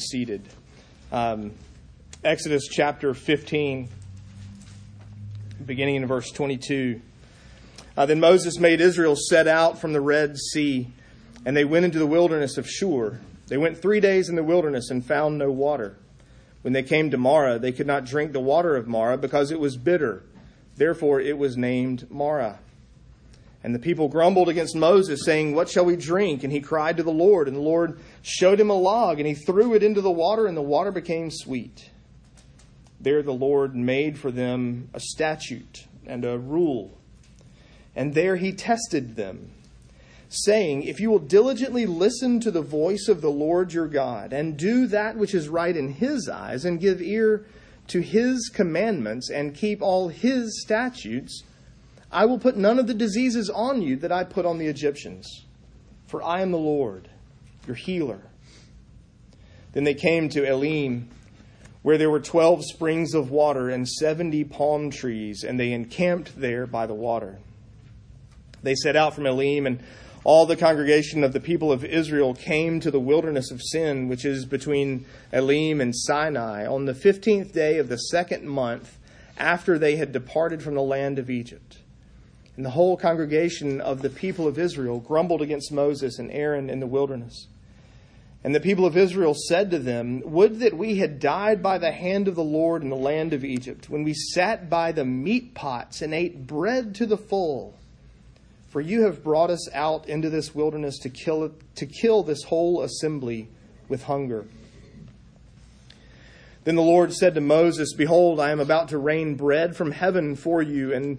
seated. Um, Exodus chapter 15, beginning in verse 22. Uh, then Moses made Israel set out from the Red Sea, and they went into the wilderness of Shur. They went three days in the wilderness and found no water. When they came to Marah, they could not drink the water of Marah because it was bitter. Therefore, it was named Marah. And the people grumbled against Moses, saying, What shall we drink? And he cried to the Lord, and the Lord showed him a log, and he threw it into the water, and the water became sweet. There the Lord made for them a statute and a rule. And there he tested them, saying, If you will diligently listen to the voice of the Lord your God, and do that which is right in his eyes, and give ear to his commandments, and keep all his statutes, I will put none of the diseases on you that I put on the Egyptians, for I am the Lord, your healer. Then they came to Elim, where there were twelve springs of water and seventy palm trees, and they encamped there by the water. They set out from Elim, and all the congregation of the people of Israel came to the wilderness of Sin, which is between Elim and Sinai, on the fifteenth day of the second month after they had departed from the land of Egypt. And the whole congregation of the people of Israel grumbled against Moses and Aaron in the wilderness. And the people of Israel said to them, Would that we had died by the hand of the Lord in the land of Egypt, when we sat by the meat pots and ate bread to the full. For you have brought us out into this wilderness to kill, to kill this whole assembly with hunger. Then the Lord said to Moses, Behold, I am about to rain bread from heaven for you, and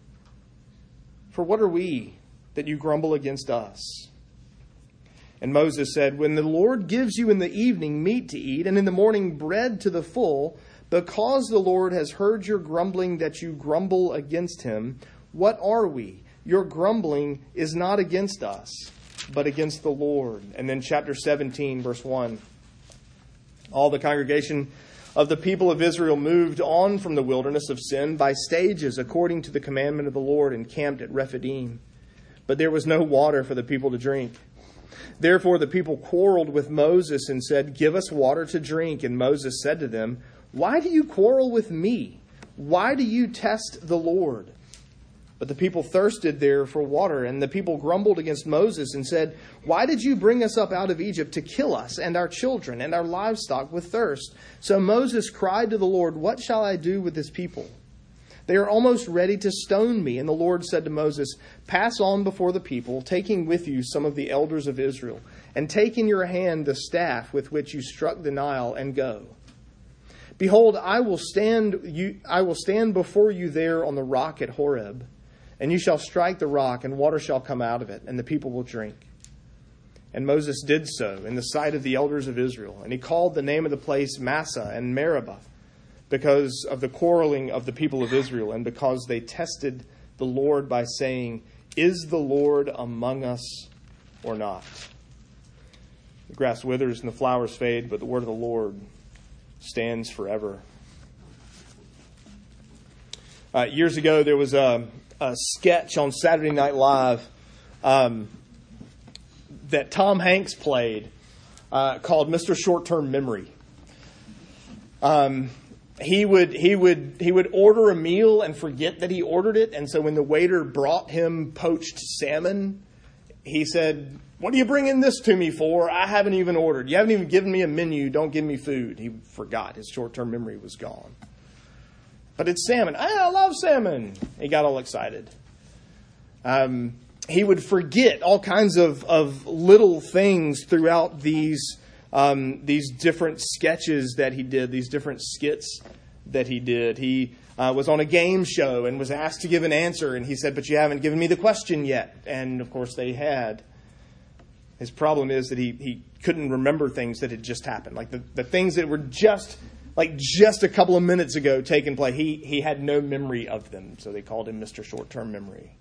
For what are we that you grumble against us? And Moses said, When the Lord gives you in the evening meat to eat, and in the morning bread to the full, because the Lord has heard your grumbling that you grumble against him, what are we? Your grumbling is not against us, but against the Lord. And then chapter 17, verse 1. All the congregation of the people of Israel moved on from the wilderness of sin by stages according to the commandment of the Lord and camped at Rephidim. But there was no water for the people to drink. Therefore the people quarreled with Moses and said, Give us water to drink. And Moses said to them, Why do you quarrel with me? Why do you test the Lord? But the people thirsted there for water, and the people grumbled against Moses and said, Why did you bring us up out of Egypt to kill us and our children and our livestock with thirst? So Moses cried to the Lord, What shall I do with this people? They are almost ready to stone me. And the Lord said to Moses, Pass on before the people, taking with you some of the elders of Israel, and take in your hand the staff with which you struck the Nile, and go. Behold, I will stand you I will stand before you there on the rock at Horeb. And you shall strike the rock, and water shall come out of it, and the people will drink. And Moses did so in the sight of the elders of Israel. And he called the name of the place Massah and Meribah because of the quarreling of the people of Israel, and because they tested the Lord by saying, Is the Lord among us or not? The grass withers and the flowers fade, but the word of the Lord stands forever. Uh, years ago, there was a, a sketch on Saturday Night Live um, that Tom Hanks played uh, called Mr. Short Term Memory. Um, he would he would he would order a meal and forget that he ordered it, and so when the waiter brought him poached salmon, he said, "What are you bringing this to me for? I haven't even ordered. You haven't even given me a menu. Don't give me food." He forgot. His short term memory was gone. But it's salmon. I love salmon. He got all excited. Um, he would forget all kinds of, of little things throughout these um, these different sketches that he did, these different skits that he did. He uh, was on a game show and was asked to give an answer, and he said, But you haven't given me the question yet. And of course, they had. His problem is that he, he couldn't remember things that had just happened, like the, the things that were just like just a couple of minutes ago taken place. He, he had no memory of them, so they called him Mr. Short Term Memory.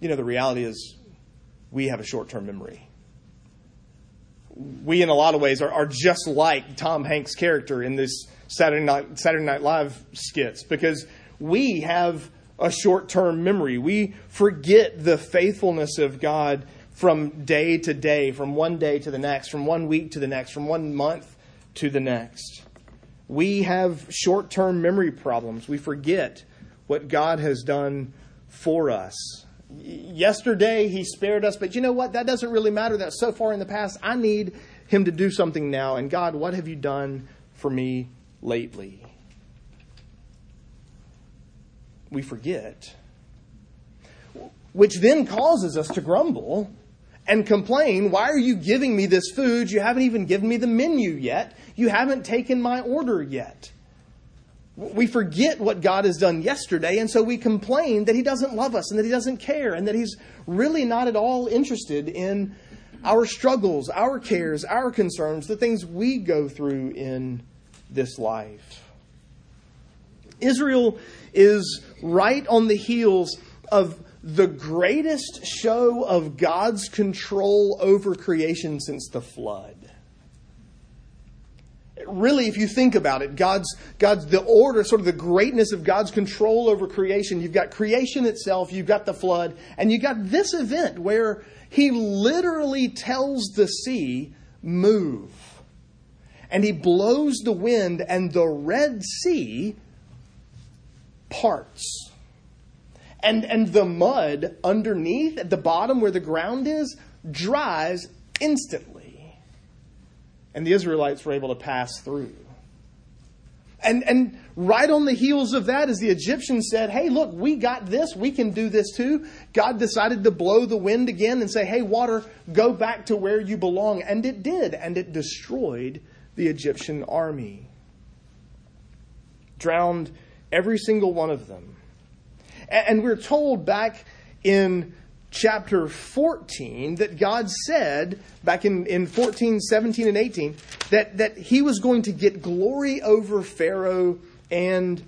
You know, the reality is we have a short term memory. We, in a lot of ways, are, are just like Tom Hanks' character in this Saturday Night, Saturday Night Live skits because we have a short term memory. We forget the faithfulness of God from day to day, from one day to the next, from one week to the next, from one month to the next. We have short term memory problems. We forget what God has done for us. Yesterday, He spared us, but you know what? That doesn't really matter. That's so far in the past. I need Him to do something now. And God, what have you done for me lately? We forget. Which then causes us to grumble and complain, Why are you giving me this food? You haven't even given me the menu yet. You haven't taken my order yet. We forget what God has done yesterday, and so we complain that He doesn't love us and that He doesn't care and that He's really not at all interested in our struggles, our cares, our concerns, the things we go through in this life. Israel is right on the heels of the greatest show of God's control over creation since the flood. Really, if you think about it, God's, God's the order, sort of the greatness of God's control over creation. You've got creation itself, you've got the flood, and you've got this event where He literally tells the sea, move. And He blows the wind, and the Red Sea parts and, and the mud underneath at the bottom where the ground is dries instantly. And the Israelites were able to pass through. And, and right on the heels of that, as the Egyptians said, Hey, look, we got this. We can do this too. God decided to blow the wind again and say, Hey, water, go back to where you belong. And it did. And it destroyed the Egyptian army, drowned every single one of them. And we're told back in chapter 14 that God said, back in, in 14, 17, and 18, that, that he was going to get glory over Pharaoh and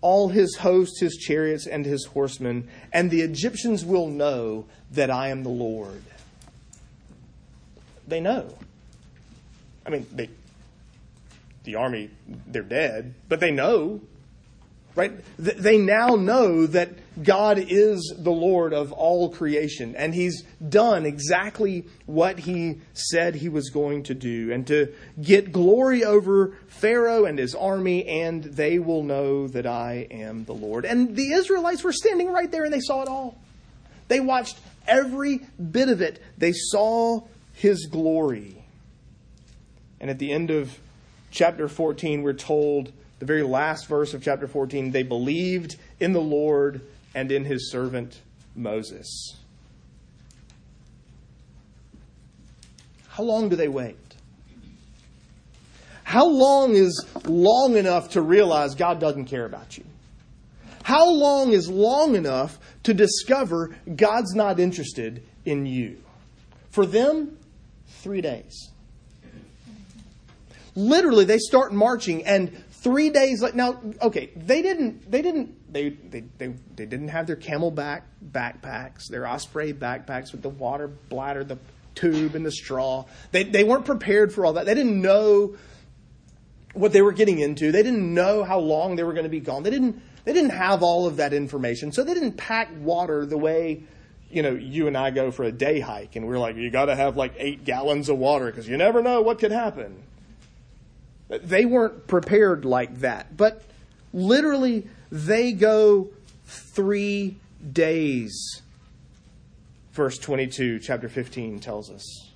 all his hosts, his chariots, and his horsemen, and the Egyptians will know that I am the Lord. They know. I mean, they, the army, they're dead, but they know right? They now know that God is the Lord of all creation, and He's done exactly what He said He was going to do, and to get glory over Pharaoh and his army, and they will know that I am the Lord. And the Israelites were standing right there, and they saw it all. They watched every bit of it, they saw His glory. And at the end of chapter 14, we're told the very last verse of chapter 14, they believed in the Lord and in his servant Moses. How long do they wait? How long is long enough to realize God doesn't care about you? How long is long enough to discover God's not interested in you? For them, three days. Literally, they start marching, and Three days like now, okay, they didn't they didn't they they they, they didn't have their CamelBak backpacks, their osprey backpacks with the water bladder, the tube and the straw. They they weren't prepared for all that. They didn't know what they were getting into. They didn't know how long they were going to be gone. They didn't they didn't have all of that information. So they didn't pack water the way you know, you and I go for a day hike and we're like, you got to have like eight gallons of water because you never know what could happen. They weren't prepared like that. But literally, they go three days. Verse 22, chapter 15 tells us.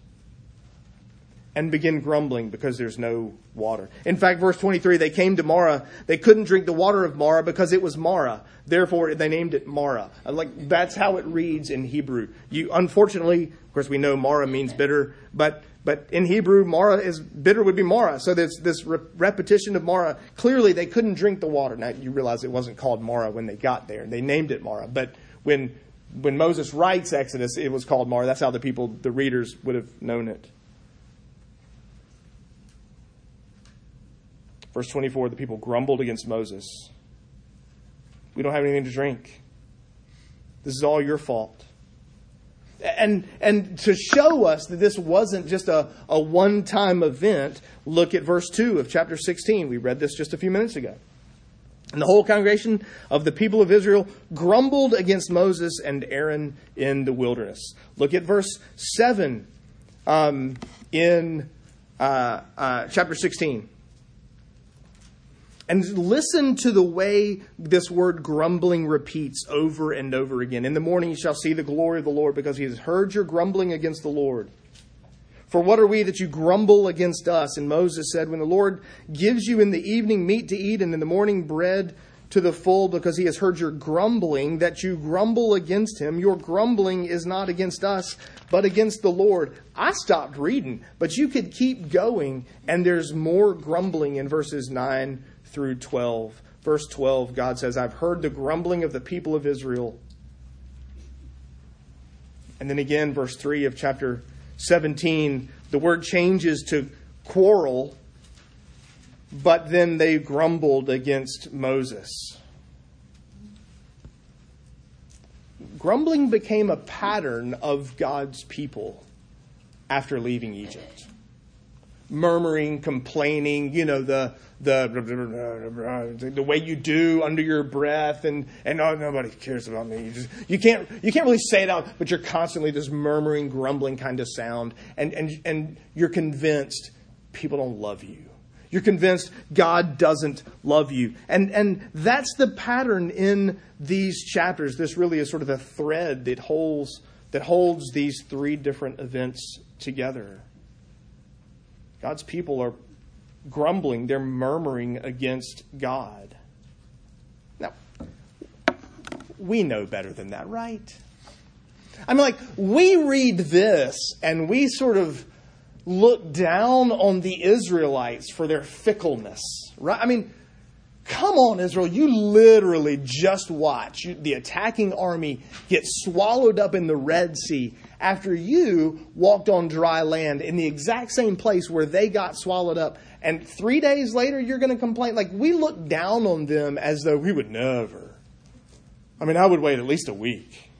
And begin grumbling because there's no water. In fact, verse 23, they came to Marah. They couldn't drink the water of Marah because it was Marah. Therefore, they named it Marah. Like, that's how it reads in Hebrew. You, unfortunately, of course, we know Marah means bitter, but but in Hebrew, Marah is bitter would be Marah. So there's this re- repetition of Marah. Clearly, they couldn't drink the water. Now you realize it wasn't called Marah when they got there. They named it Marah. But when when Moses writes Exodus, it was called Marah. That's how the people, the readers, would have known it. Verse 24 the people grumbled against Moses. We don't have anything to drink. This is all your fault. And, and to show us that this wasn't just a, a one time event, look at verse 2 of chapter 16. We read this just a few minutes ago. And the whole congregation of the people of Israel grumbled against Moses and Aaron in the wilderness. Look at verse 7 um, in uh, uh, chapter 16. And listen to the way this word grumbling repeats over and over again. In the morning you shall see the glory of the Lord because he has heard your grumbling against the Lord. For what are we that you grumble against us? And Moses said, When the Lord gives you in the evening meat to eat and in the morning bread to the full because he has heard your grumbling, that you grumble against him, your grumbling is not against us, but against the Lord. I stopped reading, but you could keep going, and there's more grumbling in verses 9 through 12. Verse 12, God says, I've heard the grumbling of the people of Israel. And then again, verse 3 of chapter 17, the word changes to quarrel, but then they grumbled against Moses. Grumbling became a pattern of God's people after leaving Egypt. Murmuring, complaining, you know, the, the the way you do under your breath and and oh, nobody cares about me. You just you can't you can't really say it out, but you're constantly this murmuring, grumbling kind of sound, and and and you're convinced people don't love you. You're convinced God doesn't love you. And and that's the pattern in these chapters. This really is sort of a thread that holds that holds these three different events together. God's people are grumbling, they're murmuring against God. Now, we know better than that, right? I mean, like, we read this and we sort of look down on the Israelites for their fickleness, right? I mean, come on, Israel, you literally just watch the attacking army get swallowed up in the Red Sea after you walked on dry land in the exact same place where they got swallowed up and three days later you're going to complain. Like, we look down on them as though we would never. I mean, I would wait at least a week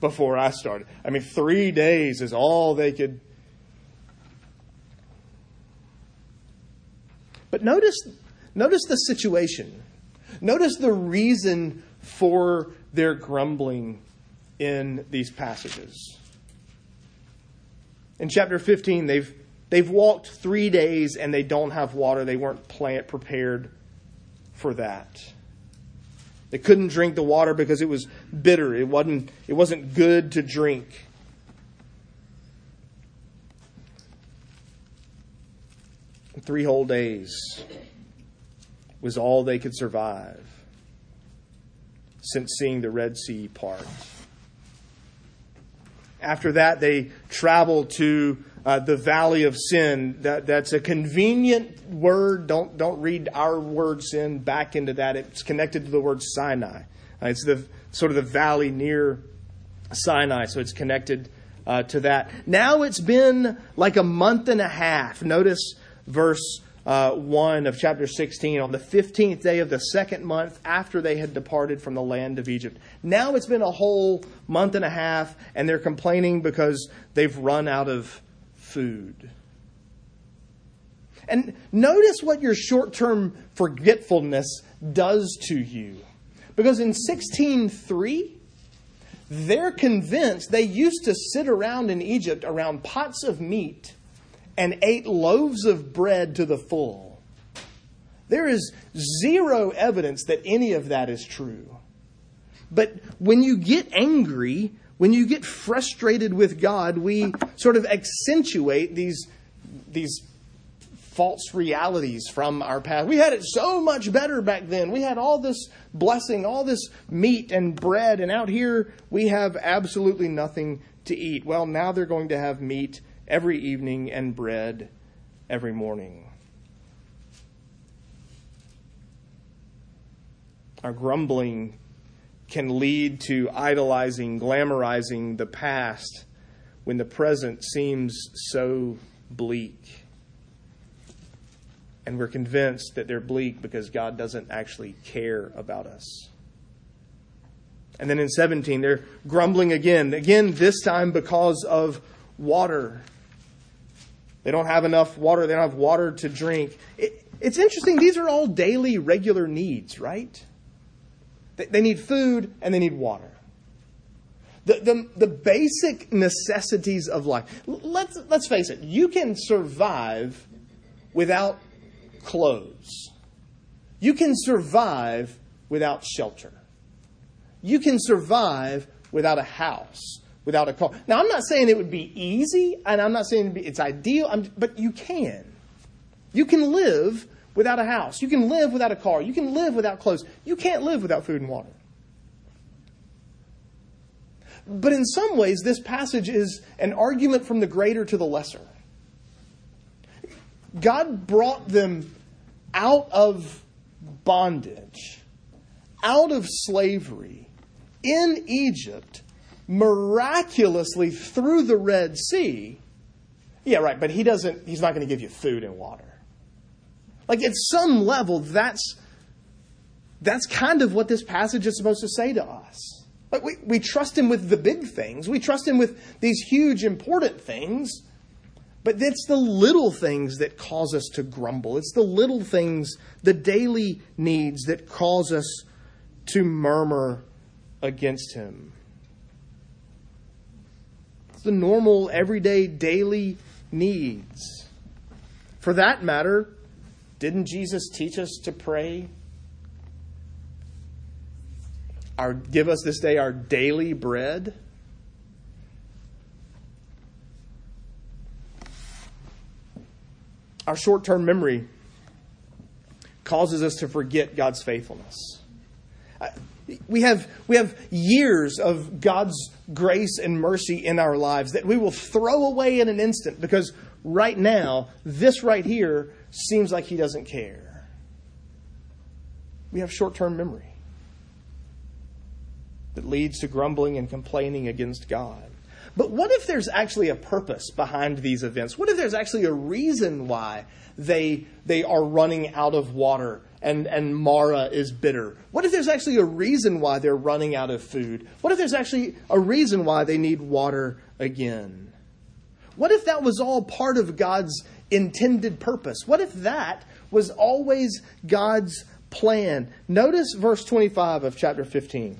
before I started. I mean, three days is all they could. But notice, notice the situation. Notice the reason for their grumbling in these passages. In chapter 15, they've They've walked three days and they don't have water. They weren't plant prepared for that. They couldn't drink the water because it was bitter. It wasn't, it wasn't good to drink. Three whole days was all they could survive since seeing the Red Sea part. After that, they travel to uh, the valley of sin. That, that's a convenient word. Don't, don't read our word sin back into that. It's connected to the word Sinai. Uh, it's the sort of the valley near Sinai, so it's connected uh, to that. Now it's been like a month and a half. Notice verse uh, 1 of chapter 16 on the 15th day of the second month after they had departed from the land of Egypt. Now it's been a whole month and a half, and they're complaining because they've run out of food. And notice what your short term forgetfulness does to you. Because in 16:3, they're convinced they used to sit around in Egypt around pots of meat and ate loaves of bread to the full. There is zero evidence that any of that is true. But when you get angry, when you get frustrated with God, we sort of accentuate these, these false realities from our past. We had it so much better back then. We had all this blessing, all this meat and bread, and out here we have absolutely nothing to eat. Well, now they're going to have meat every evening and bread every morning. Our grumbling can lead to idolizing, glamorizing the past when the present seems so bleak. and we're convinced that they're bleak because God doesn't actually care about us. And then in 17, they're grumbling again. Again, this time because of water. They don't have enough water. They don't have water to drink. It, it's interesting. These are all daily, regular needs, right? They, they need food and they need water. The, the, the basic necessities of life. Let's, let's face it, you can survive without clothes. You can survive without shelter. You can survive without a house, without a car. Now, I'm not saying it would be easy, and I'm not saying it's ideal, I'm, but you can. You can live without a house. You can live without a car. You can live without clothes. You can't live without food and water. But in some ways, this passage is an argument from the greater to the lesser. God brought them out of bondage, out of slavery in Egypt, miraculously through the Red Sea. Yeah, right, but he doesn't he's not going to give you food and water. Like at some level that's that's kind of what this passage is supposed to say to us. Like we, we trust him with the big things. We trust him with these huge important things. But it's the little things that cause us to grumble. It's the little things, the daily needs that cause us to murmur against Him. The normal, everyday, daily needs. For that matter, didn't Jesus teach us to pray? Our, give us this day our daily bread. Our short term memory causes us to forget God's faithfulness. Uh, we have, we have years of God's grace and mercy in our lives that we will throw away in an instant because right now, this right here seems like He doesn't care. We have short term memory that leads to grumbling and complaining against God. But what if there's actually a purpose behind these events? What if there's actually a reason why they, they are running out of water and, and Marah is bitter? What if there's actually a reason why they're running out of food? What if there's actually a reason why they need water again? What if that was all part of God's intended purpose? What if that was always God's plan? Notice verse 25 of chapter 15.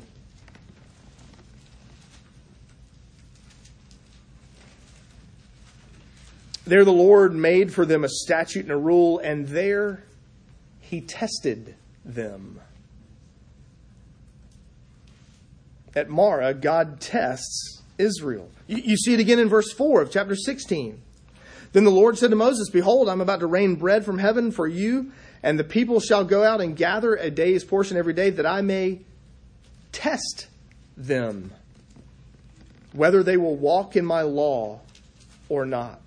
There the Lord made for them a statute and a rule, and there he tested them. At Marah, God tests Israel. You, you, see it again in verse 4 of chapter 16. Then the Lord said to Moses, Behold, I'm about to rain bread from heaven for you, and the people shall go out and gather a day's portion every day, that I may test them, whether they will walk in my law or not.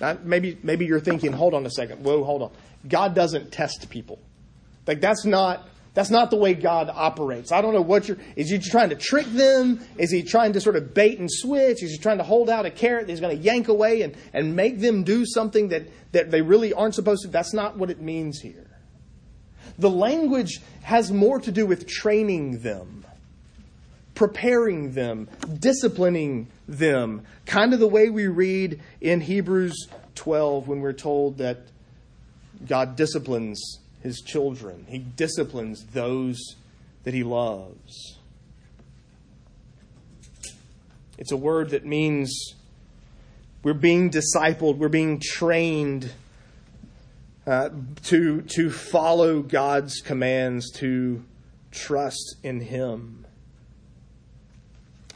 Now, maybe, maybe you're thinking, hold on a second. Whoa, hold on. God doesn't test people. Like that's not that's not the way God operates. I don't know what you're is he trying to trick them? Is he trying to sort of bait and switch? Is he trying to hold out a carrot that he's going to yank away and, and make them do something that, that they really aren't supposed to? That's not what it means here. The language has more to do with training them, preparing them, disciplining them, kind of the way we read in Hebrews 12 when we're told that God disciplines his children, he disciplines those that he loves. It's a word that means we're being discipled, we're being trained uh, to, to follow God's commands, to trust in Him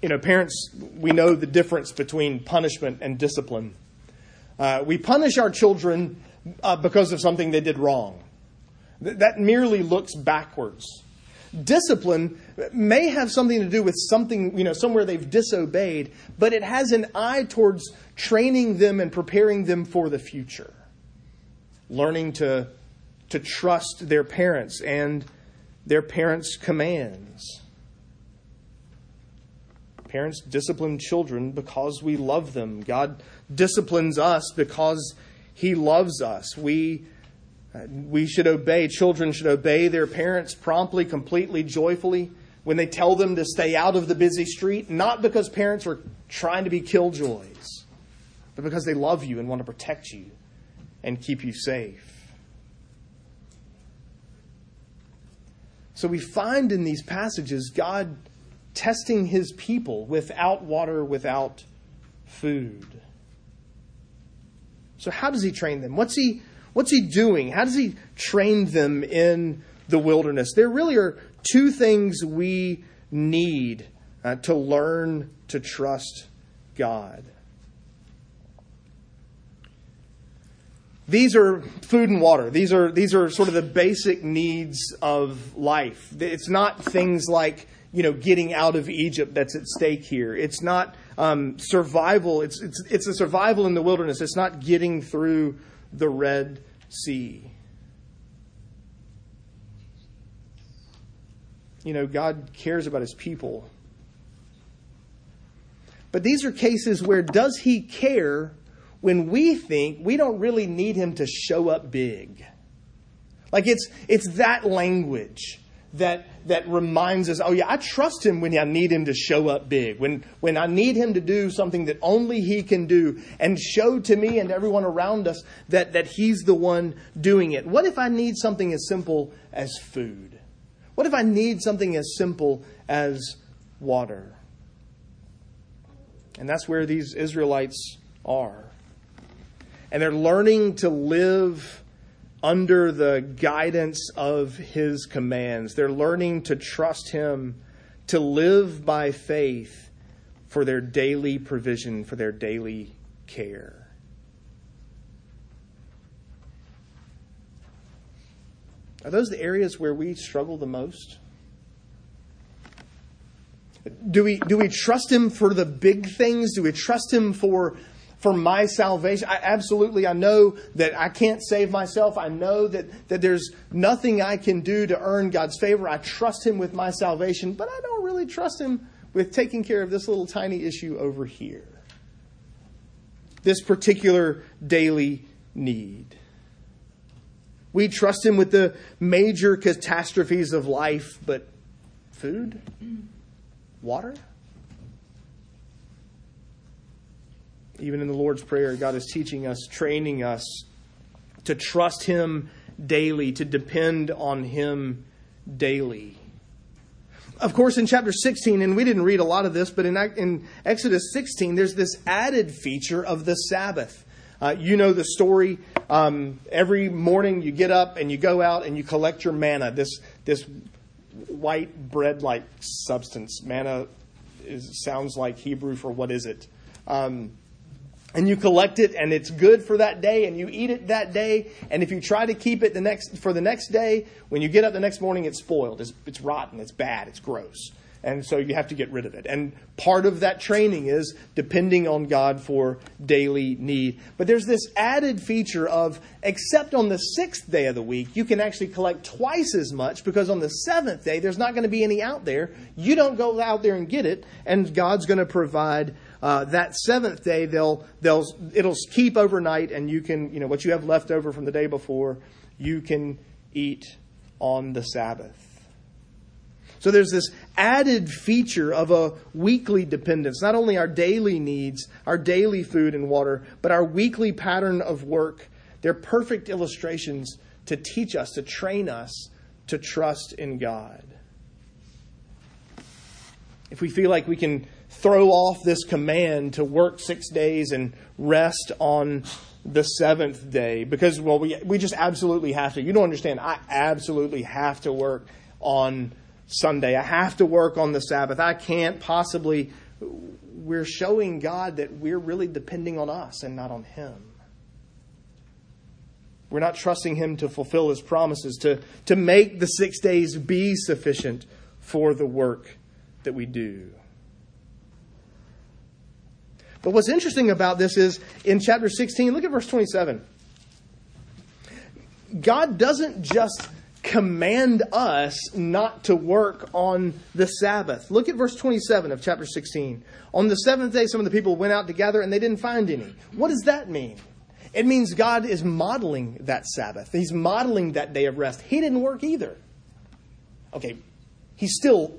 you know, parents, we know the difference between punishment and discipline. Uh, we punish our children uh, because of something they did wrong. Th- that merely looks backwards. Discipline may have something to do with something, you know, somewhere they've disobeyed, but it has an eye towards training them and preparing them for the future. Learning to, to trust their parents and their parents' commands. Parents discipline children because we love them. God disciplines us because He loves us. We Uh, we should obey, children should obey their parents promptly, completely, joyfully when they tell them to stay out of the busy street, not because parents are trying to be killjoys, but because they love you and want to protect you and keep you safe. So we find in these passages God testing his people without water, without food. So how does he train them? What's he what's he doing? How does he train them in the wilderness? There really are two things we need uh, to learn to trust God. These are food and water. These are these are sort of the basic needs of life. It's not things like you know getting out of Egypt that's at stake here. It's not um, survival. It's it's it's a survival in the wilderness. It's not getting through the Red Sea. You know, God cares about His people. But these are cases where does He care when we think we don't really need him to show up big. Like it's it's that language that that reminds us, oh yeah, I trust him when I need him to show up big. When when I need him to do something that only he can do and show to me and everyone around us that, that he's the one doing it. What if I need something as simple as food? What if I need something as simple as water? And that's where these Israelites are and they're learning to live under the guidance of his commands. They're learning to trust him, to live by faith for their daily provision, for their daily care. Are those the areas where we struggle the most? Do we, do we trust him for the big things? Do we trust him for for my salvation. I, absolutely, I know that I can't save myself. I know that, that there's nothing I can do to earn God's favor. I trust Him with my salvation, but I don't really trust Him with taking care of this little tiny issue over here. This particular daily need. We trust Him with the major catastrophes of life, but food? Water? Even in the Lord's Prayer, God is teaching us, training us to trust Him daily, to depend on Him daily. Of course, in chapter 16, and we didn't read a lot of this, but in, in Exodus 16, there's this added feature of the Sabbath. Uh, you know the story. Um, every morning you get up and you go out and you collect your manna, this, this white bread like substance. Manna is, sounds like Hebrew for what is it? Um, and you collect it and it's good for that day and you eat it that day. And if you try to keep it the next for the next day when you get up the next morning it's spoiled. It's, it's rotten. It's bad. It's gross. And so you have to get rid of it. And part of that training is depending on god for daily need. But there's this added feature of except on the sixth day of the week you can actually collect twice as much because on the seventh day there's not going to be any out there. You don't go out there and get it and god's going to provide uh, that seventh day they'll they'll it'll keep overnight, and you can you know what you have left over from the day before you can eat on the Sabbath. So there's this added feature of a weekly dependence, not only our daily needs, our daily food and water, but our weekly pattern of work. They're perfect illustrations to teach us, to train us to trust in God. If we feel like we can throw off this command to work six days and rest on the seventh day because, well, we, we just absolutely have to. You don't understand. I absolutely have to work on Sunday. I have to work on the Sabbath. I can't possibly. We're showing God that we're really depending on us and not on Him. We're not trusting Him to fulfill His promises, to, to make the six days be sufficient for the work that we do. But what's interesting about this is in chapter 16, look at verse 27. God doesn't just command us not to work on the Sabbath. Look at verse 27 of chapter 16. On the seventh day, some of the people went out together and they didn't find any. What does that mean? It means God is modeling that Sabbath. He's modeling that day of rest. He didn't work either. Okay, he's still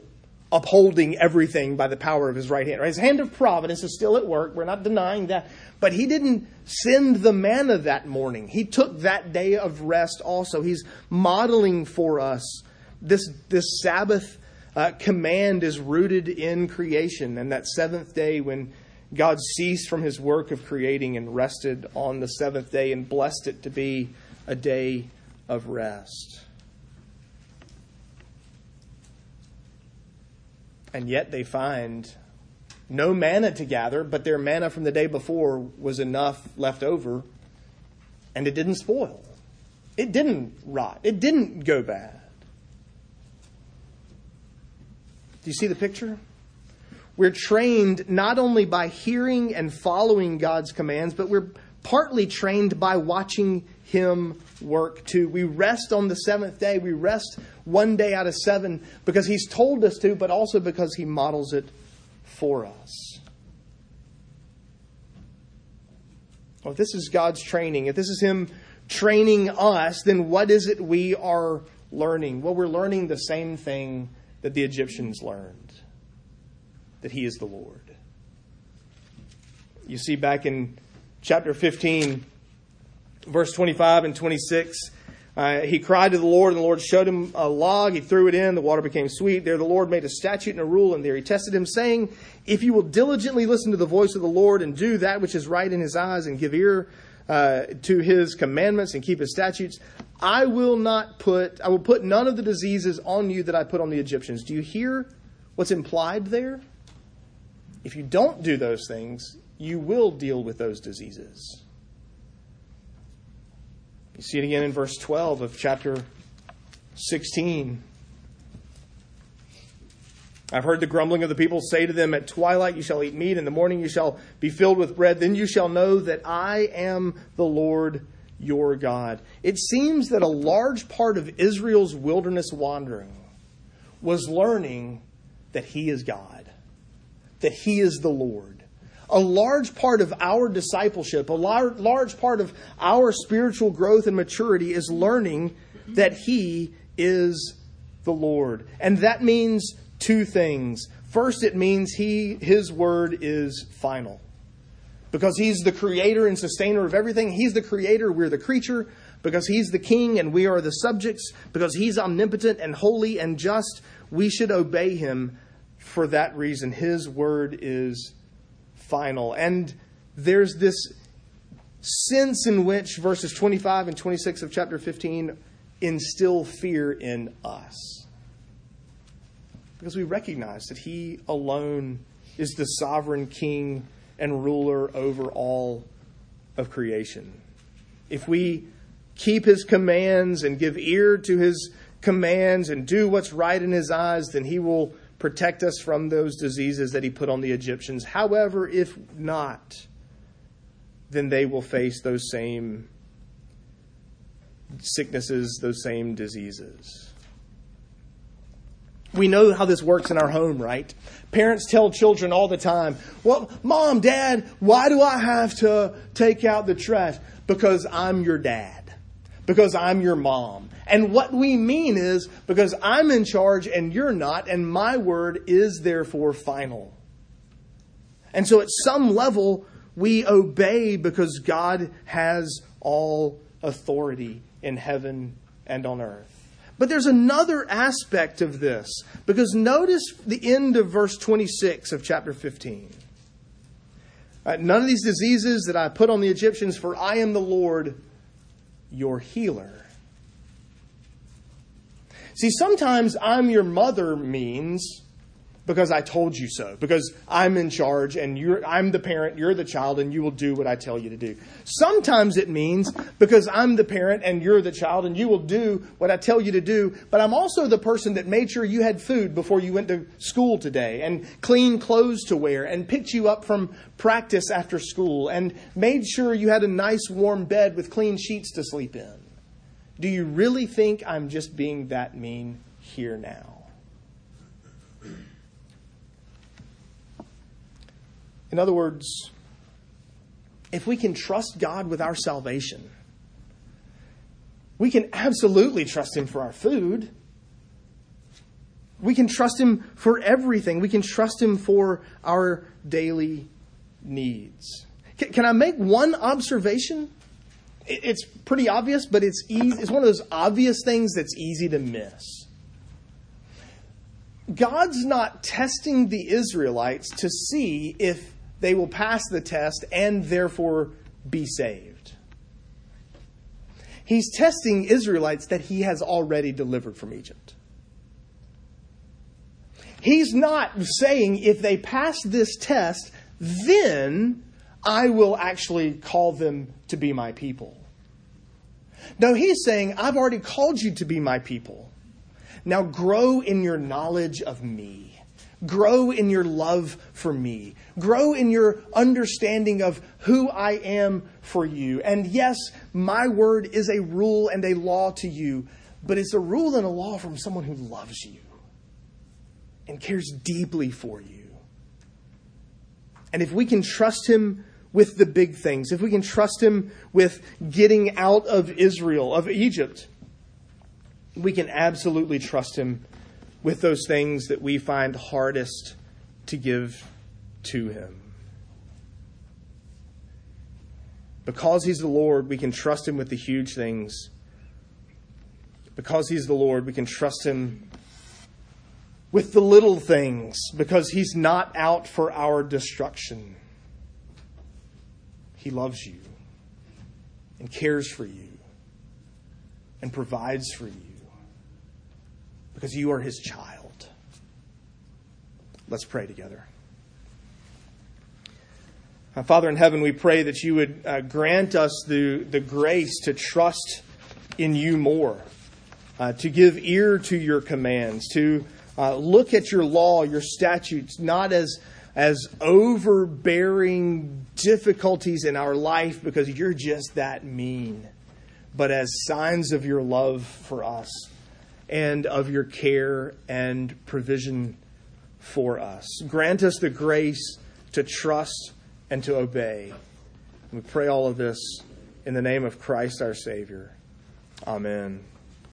upholding everything by the power of his right hand. His hand of providence is still at work. We're not denying that. But he didn't send the manna that morning. He took that day of rest also. He's modeling for us this, this Sabbath uh, command is rooted in creation. And that seventh day, when God ceased from his work of creating and rested on the seventh day and blessed it to be a day of rest. And yet they find no manna to gather, but their manna from the day before was enough left over, and it didn't spoil. It didn't rot. It didn't go bad. Do you see the picture? We're trained not only by hearing and following God's commands, but we're partly trained by watching Him work too. We rest on the seventh day. We rest one day out of seven because He's told us to, but also because He models it for us. Well, if this is God's training, if this is Him training us, then what is it we are learning? Well, we're learning the same thing that the Egyptians learned that he is the Lord. You see, back in chapter 15, verse 25 and 26, uh, he cried to the Lord, and the Lord showed him a log. He threw it in. The water became sweet. There the Lord made a statute and a rule, and there he tested him, saying, If you will diligently listen to the voice of the Lord and do that which is right in his eyes and give ear uh, to his commandments and keep his statutes, I will not put, I will put none of the diseases on you that I put on the Egyptians. Do you hear what's implied there? If you don't do those things, you will deal with those diseases. You see it again in verse 12 of chapter 16. I've heard the grumbling of the people say to them, At twilight you shall eat meat, in the morning you shall be filled with bread. Then you shall know that I am the Lord your God. It seems that a large part of Israel's wilderness wandering was learning that He is God, that He is the Lord. A large part of our discipleship, a large part of our spiritual growth and maturity is learning that He is the Lord. And that means two things. First, it means he, his word is final. Because he's the creator and sustainer of everything. He's the creator, we're the creature. Because he's the king and we are the subjects. Because he's omnipotent and holy and just, we should obey him for that reason. His word is final. And there's this sense in which verses 25 and 26 of chapter 15 instill fear in us because we recognize that He alone is the sovereign King and ruler over all of creation. If we keep His commands and give ear to His commands and do what's right in His eyes, then He will protect us from those diseases that He put on the Egyptians. However, if not, then they will face those same sicknesses, those same diseases. We know how this works in our home, right? Parents tell children all the time, Well, mom, dad, why do I have to take out the trash? Because I'm your dad. Because I'm your mom. And what we mean is because I'm in charge and you're not, and my word is therefore final. And so at some level, we obey because God has all authority in heaven and on earth. But there's another aspect of this, because notice the end of verse 26 of chapter 15. Uh, none of these diseases that I put on the Egyptians, for I am the Lord your healer. See, sometimes I'm your mother means because I told you so, because I'm in charge and I'm the parent, you're the child, and you will do what I tell you to do. Sometimes it means because I'm the parent and you're the child and you will do what I tell you to do, but I'm also the person that made sure you had food before you went to school today and clean clothes to wear and picked you up from practice after school and made sure you had a nice warm bed with clean sheets to sleep in. Do you really think I'm just being that mean here now? In other words, if we can trust God with our salvation, we can absolutely trust Him for our food. We can trust Him for everything. We can trust Him for our daily needs. Can, I make one observation? It's pretty obvious, but it's easy, it's one of those obvious things that's easy to miss. God's not testing the Israelites to see if they will pass the test and therefore be saved. He's testing Israelites that he has already delivered from Egypt. He's not saying if they pass this test, then I will actually call them to be my people. No, he's saying, I've already called you to be my people. Now grow in your knowledge of me. Grow in your love for me. Grow in your understanding of who I am for you. And yes, my word is a rule and a law to you, but it's a rule and a law from someone who loves you and cares deeply for you. And if we can trust him with the big things, if we can trust him with getting out of Israel, of Egypt, we can absolutely trust him with those things that we find hardest to give to him. Because he's the Lord, we can trust him with the huge things. Because he's the Lord, we can trust him with the little things because he's not out for our destruction. He loves you and cares for you and provides for you because you are his child. Let's pray together. Uh, Father in heaven, we pray that you would uh, grant us the, the grace to trust in you more, uh, to give ear to your commands, to uh, look at your law, your statutes, not as, as overbearing difficulties in our life because you're just that mean, but as signs of your love for us and of your care and provision for us. Grant us the grace to trust and to obey. We pray all of this in the name of Christ our Savior. Amen.